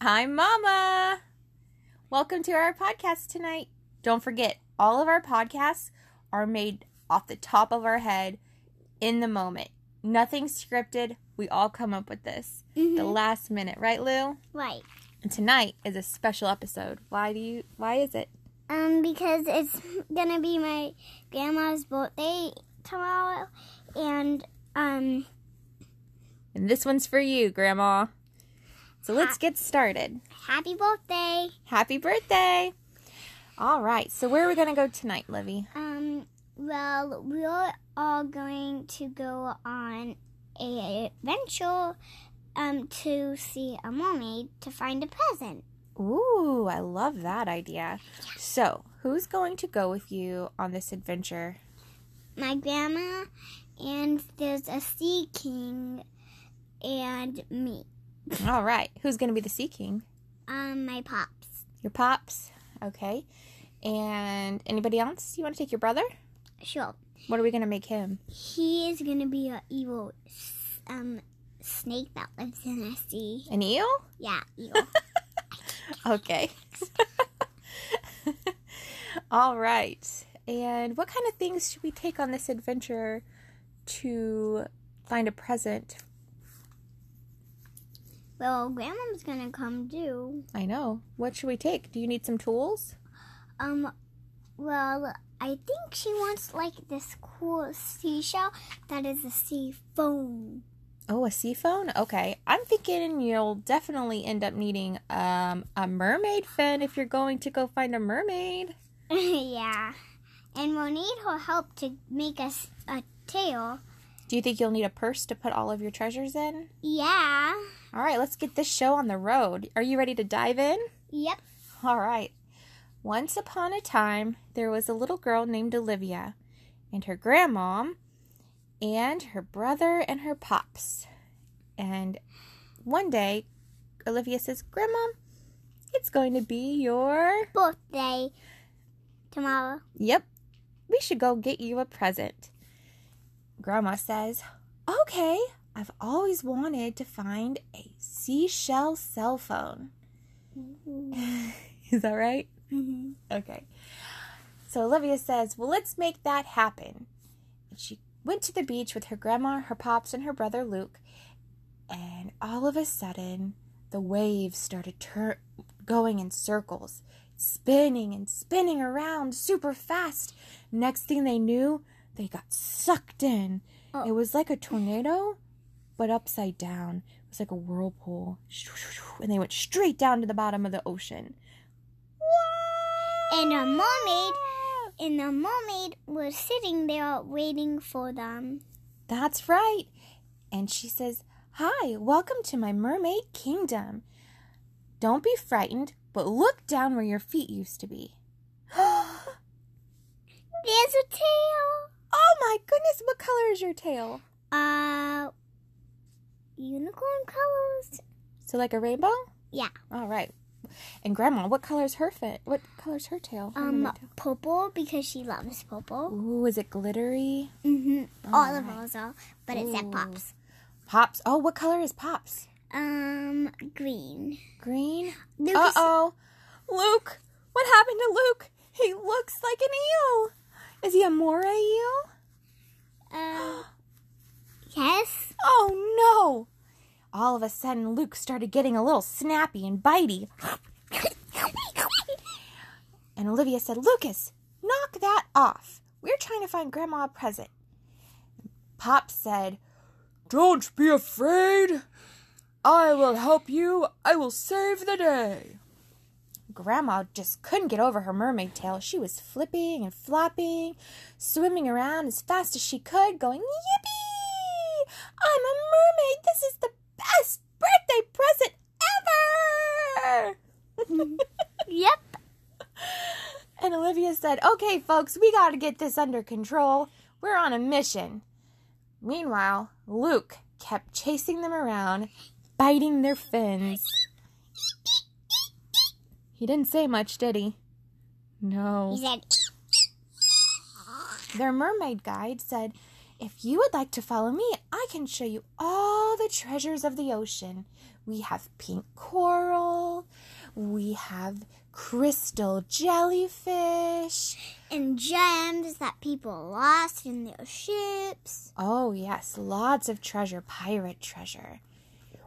I'm Mama. Welcome to our podcast tonight. Don't forget, all of our podcasts are made off the top of our head in the moment. Nothing scripted. We all come up with this the last minute, right, Lou? Right. And tonight is a special episode. Why do you? Why is it? Um, because it's gonna be my grandma's birthday tomorrow, and um, And this one's for you, Grandma. So let's get started. happy birthday. Happy birthday! All right. So where are we gonna go tonight, Livy? Um, well, we're all going to go on a adventure, um, to see a mermaid to find a present. Ooh, I love that idea. So, who's going to go with you on this adventure? My grandma, and there's a sea king, and me. All right. Who's going to be the Sea King? Um, my pops. Your pops. Okay. And anybody else? You want to take your brother? Sure. What are we going to make him? He is gonna be a evil, um, snake that lives in the sea. An eel? Yeah, evil. Okay. All right. And what kind of things should we take on this adventure to find a present? Well, Grandma's gonna come too. I know. What should we take? Do you need some tools? Um, well, I think she wants like this cool seashell that is a sea phone. Oh, a sea phone? Okay. I'm thinking you'll definitely end up needing um, a mermaid fin if you're going to go find a mermaid. yeah, and we'll need her help to make us a tail. Do you think you'll need a purse to put all of your treasures in? Yeah. All right, let's get this show on the road. Are you ready to dive in? Yep. All right. Once upon a time, there was a little girl named Olivia, and her grandmom, and her brother and her pops. And one day, Olivia says, Grandma, it's going to be your. Birthday tomorrow. Yep, we should go get you a present. Grandma says, Okay, I've always wanted to find a seashell cell phone. Is that right? Mhm. Okay. So Olivia says, Well, let's make that happen. And she went to the beach with her grandma, her pops, and her brother Luke. And all of a sudden, the waves started tur- going in circles, spinning and spinning around super fast. Next thing they knew, they got sucked in. Oh. It was like a tornado, but upside down. It was like a whirlpool. And they went straight down to the bottom of the ocean. And a mermaid, and the mermaid was sitting there waiting for them. That's right. And she says, Hi, welcome to my mermaid kingdom. Don't be frightened, but look down where your feet used to be. There's a tail. My goodness, what color is your tail? Uh, unicorn colors. So like a rainbow? Yeah. All right. And grandma, what color's her fit? What color's her tail? Her Um, tail? purple because she loves purple. Ooh, is it glittery? Mm-hmm. All of Alright. ours are, but it's Ooh. at Pops. Pops. Oh, what color is Pops? Um, green. Green? Uh oh. Luke! What happened to Luke? He looks like an eel. Is he a moray eel? Um, yes. Oh no! All of a sudden, Luke started getting a little snappy and bitey. And Olivia said, Lucas, knock that off. We're trying to find Grandma a present. Pop said, Don't be afraid. I will help you. I will save the day. Grandma just couldn't get over her mermaid tail. She was flipping and flopping, swimming around as fast as she could, going, Yippee! I'm a mermaid. This is the best birthday present ever! Yep. And Olivia said, Okay, folks, we got to get this under control. We're on a mission. Meanwhile, Luke kept chasing them around, biting their fins. He didn't say much, did he? No. He said, Their mermaid guide said, If you would like to follow me, I can show you all the treasures of the ocean. We have pink coral, we have crystal jellyfish. And gems that people lost in their ships. Oh, yes, lots of treasure, pirate treasure.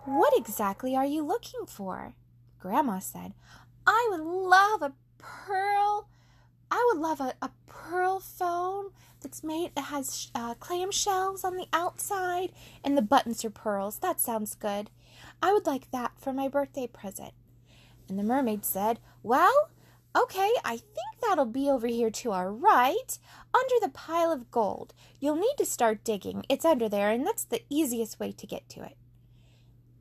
What exactly are you looking for? Grandma said, I would love a pearl. I would love a, a pearl phone that's made that has uh, on the outside and the buttons are pearls. That sounds good. I would like that for my birthday present. And the mermaid said, Well, okay, I think that'll be over here to our right, under the pile of gold. You'll need to start digging. It's under there, and that's the easiest way to get to it.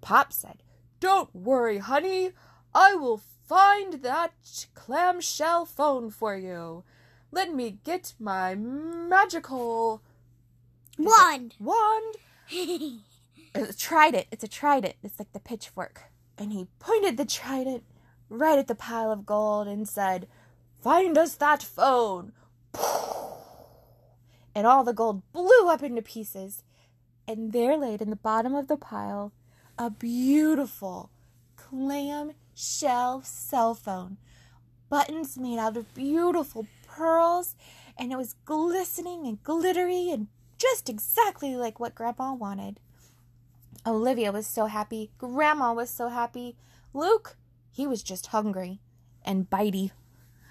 Pop said, Don't worry, honey. I will find that clamshell phone for you. Let me get my magical Wand. wand. It's a trident. It's a trident. It's like the pitchfork. And he pointed the trident right at the pile of gold and said, Find us that phone. And all the gold blew up into pieces. And there laid in the bottom of the pile a beautiful clam shell cell phone. Buttons made out of beautiful pearls, and it was glistening and glittery and just exactly like what Grandma wanted. Olivia was so happy. Grandma was so happy. Luke, he was just hungry and bitey.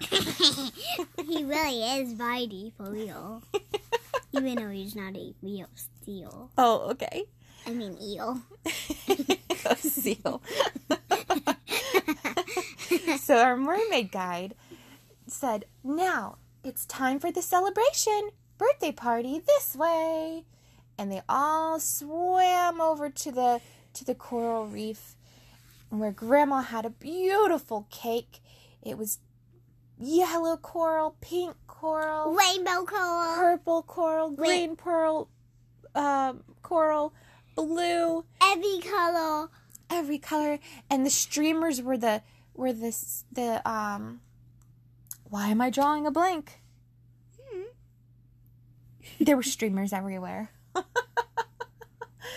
he really is bitey for real. Even though he's not a real seal. Oh, okay. I mean eel. a seal. so our mermaid guide said, "Now it's time for the celebration. Birthday party this way." And they all swam over to the to the coral reef where grandma had a beautiful cake. It was yellow coral, pink coral, Rainbow coral, purple coral, green pearl um, coral, blue, Every color. every color, and the streamers were the were this the um. Why am I drawing a blank? Hmm. There were streamers everywhere.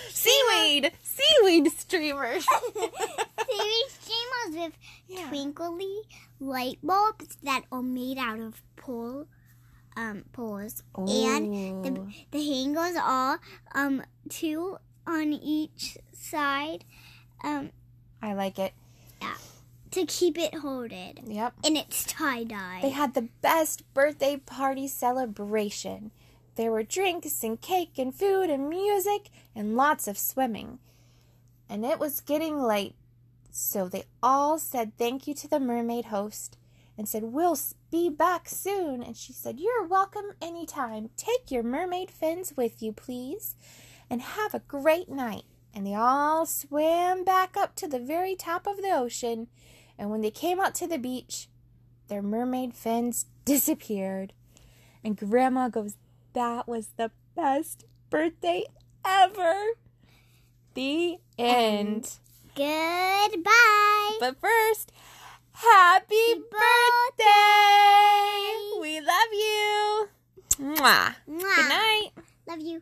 seaweed, seaweed streamers. seaweed streamers with yeah. twinkly light bulbs that are made out of pearl um pearls. And the Ooh. the hangers are um two on each side um I like it. To keep it holded. Yep. And it's tie dye. They had the best birthday party celebration. There were drinks and cake and food and music and lots of swimming. And it was getting late, so they all said thank you to the mermaid host and said, We'll be back soon. And she said, You're welcome anytime. Take your mermaid fins with you, please, and have a great night. And they all swam back up to the very top of the ocean. And when they came out to the beach, their mermaid fins disappeared. And Grandma goes, That was the best birthday ever. The end. Goodbye. But first, happy birthday! We love you. Mwah. Mwah. Good night. Love you.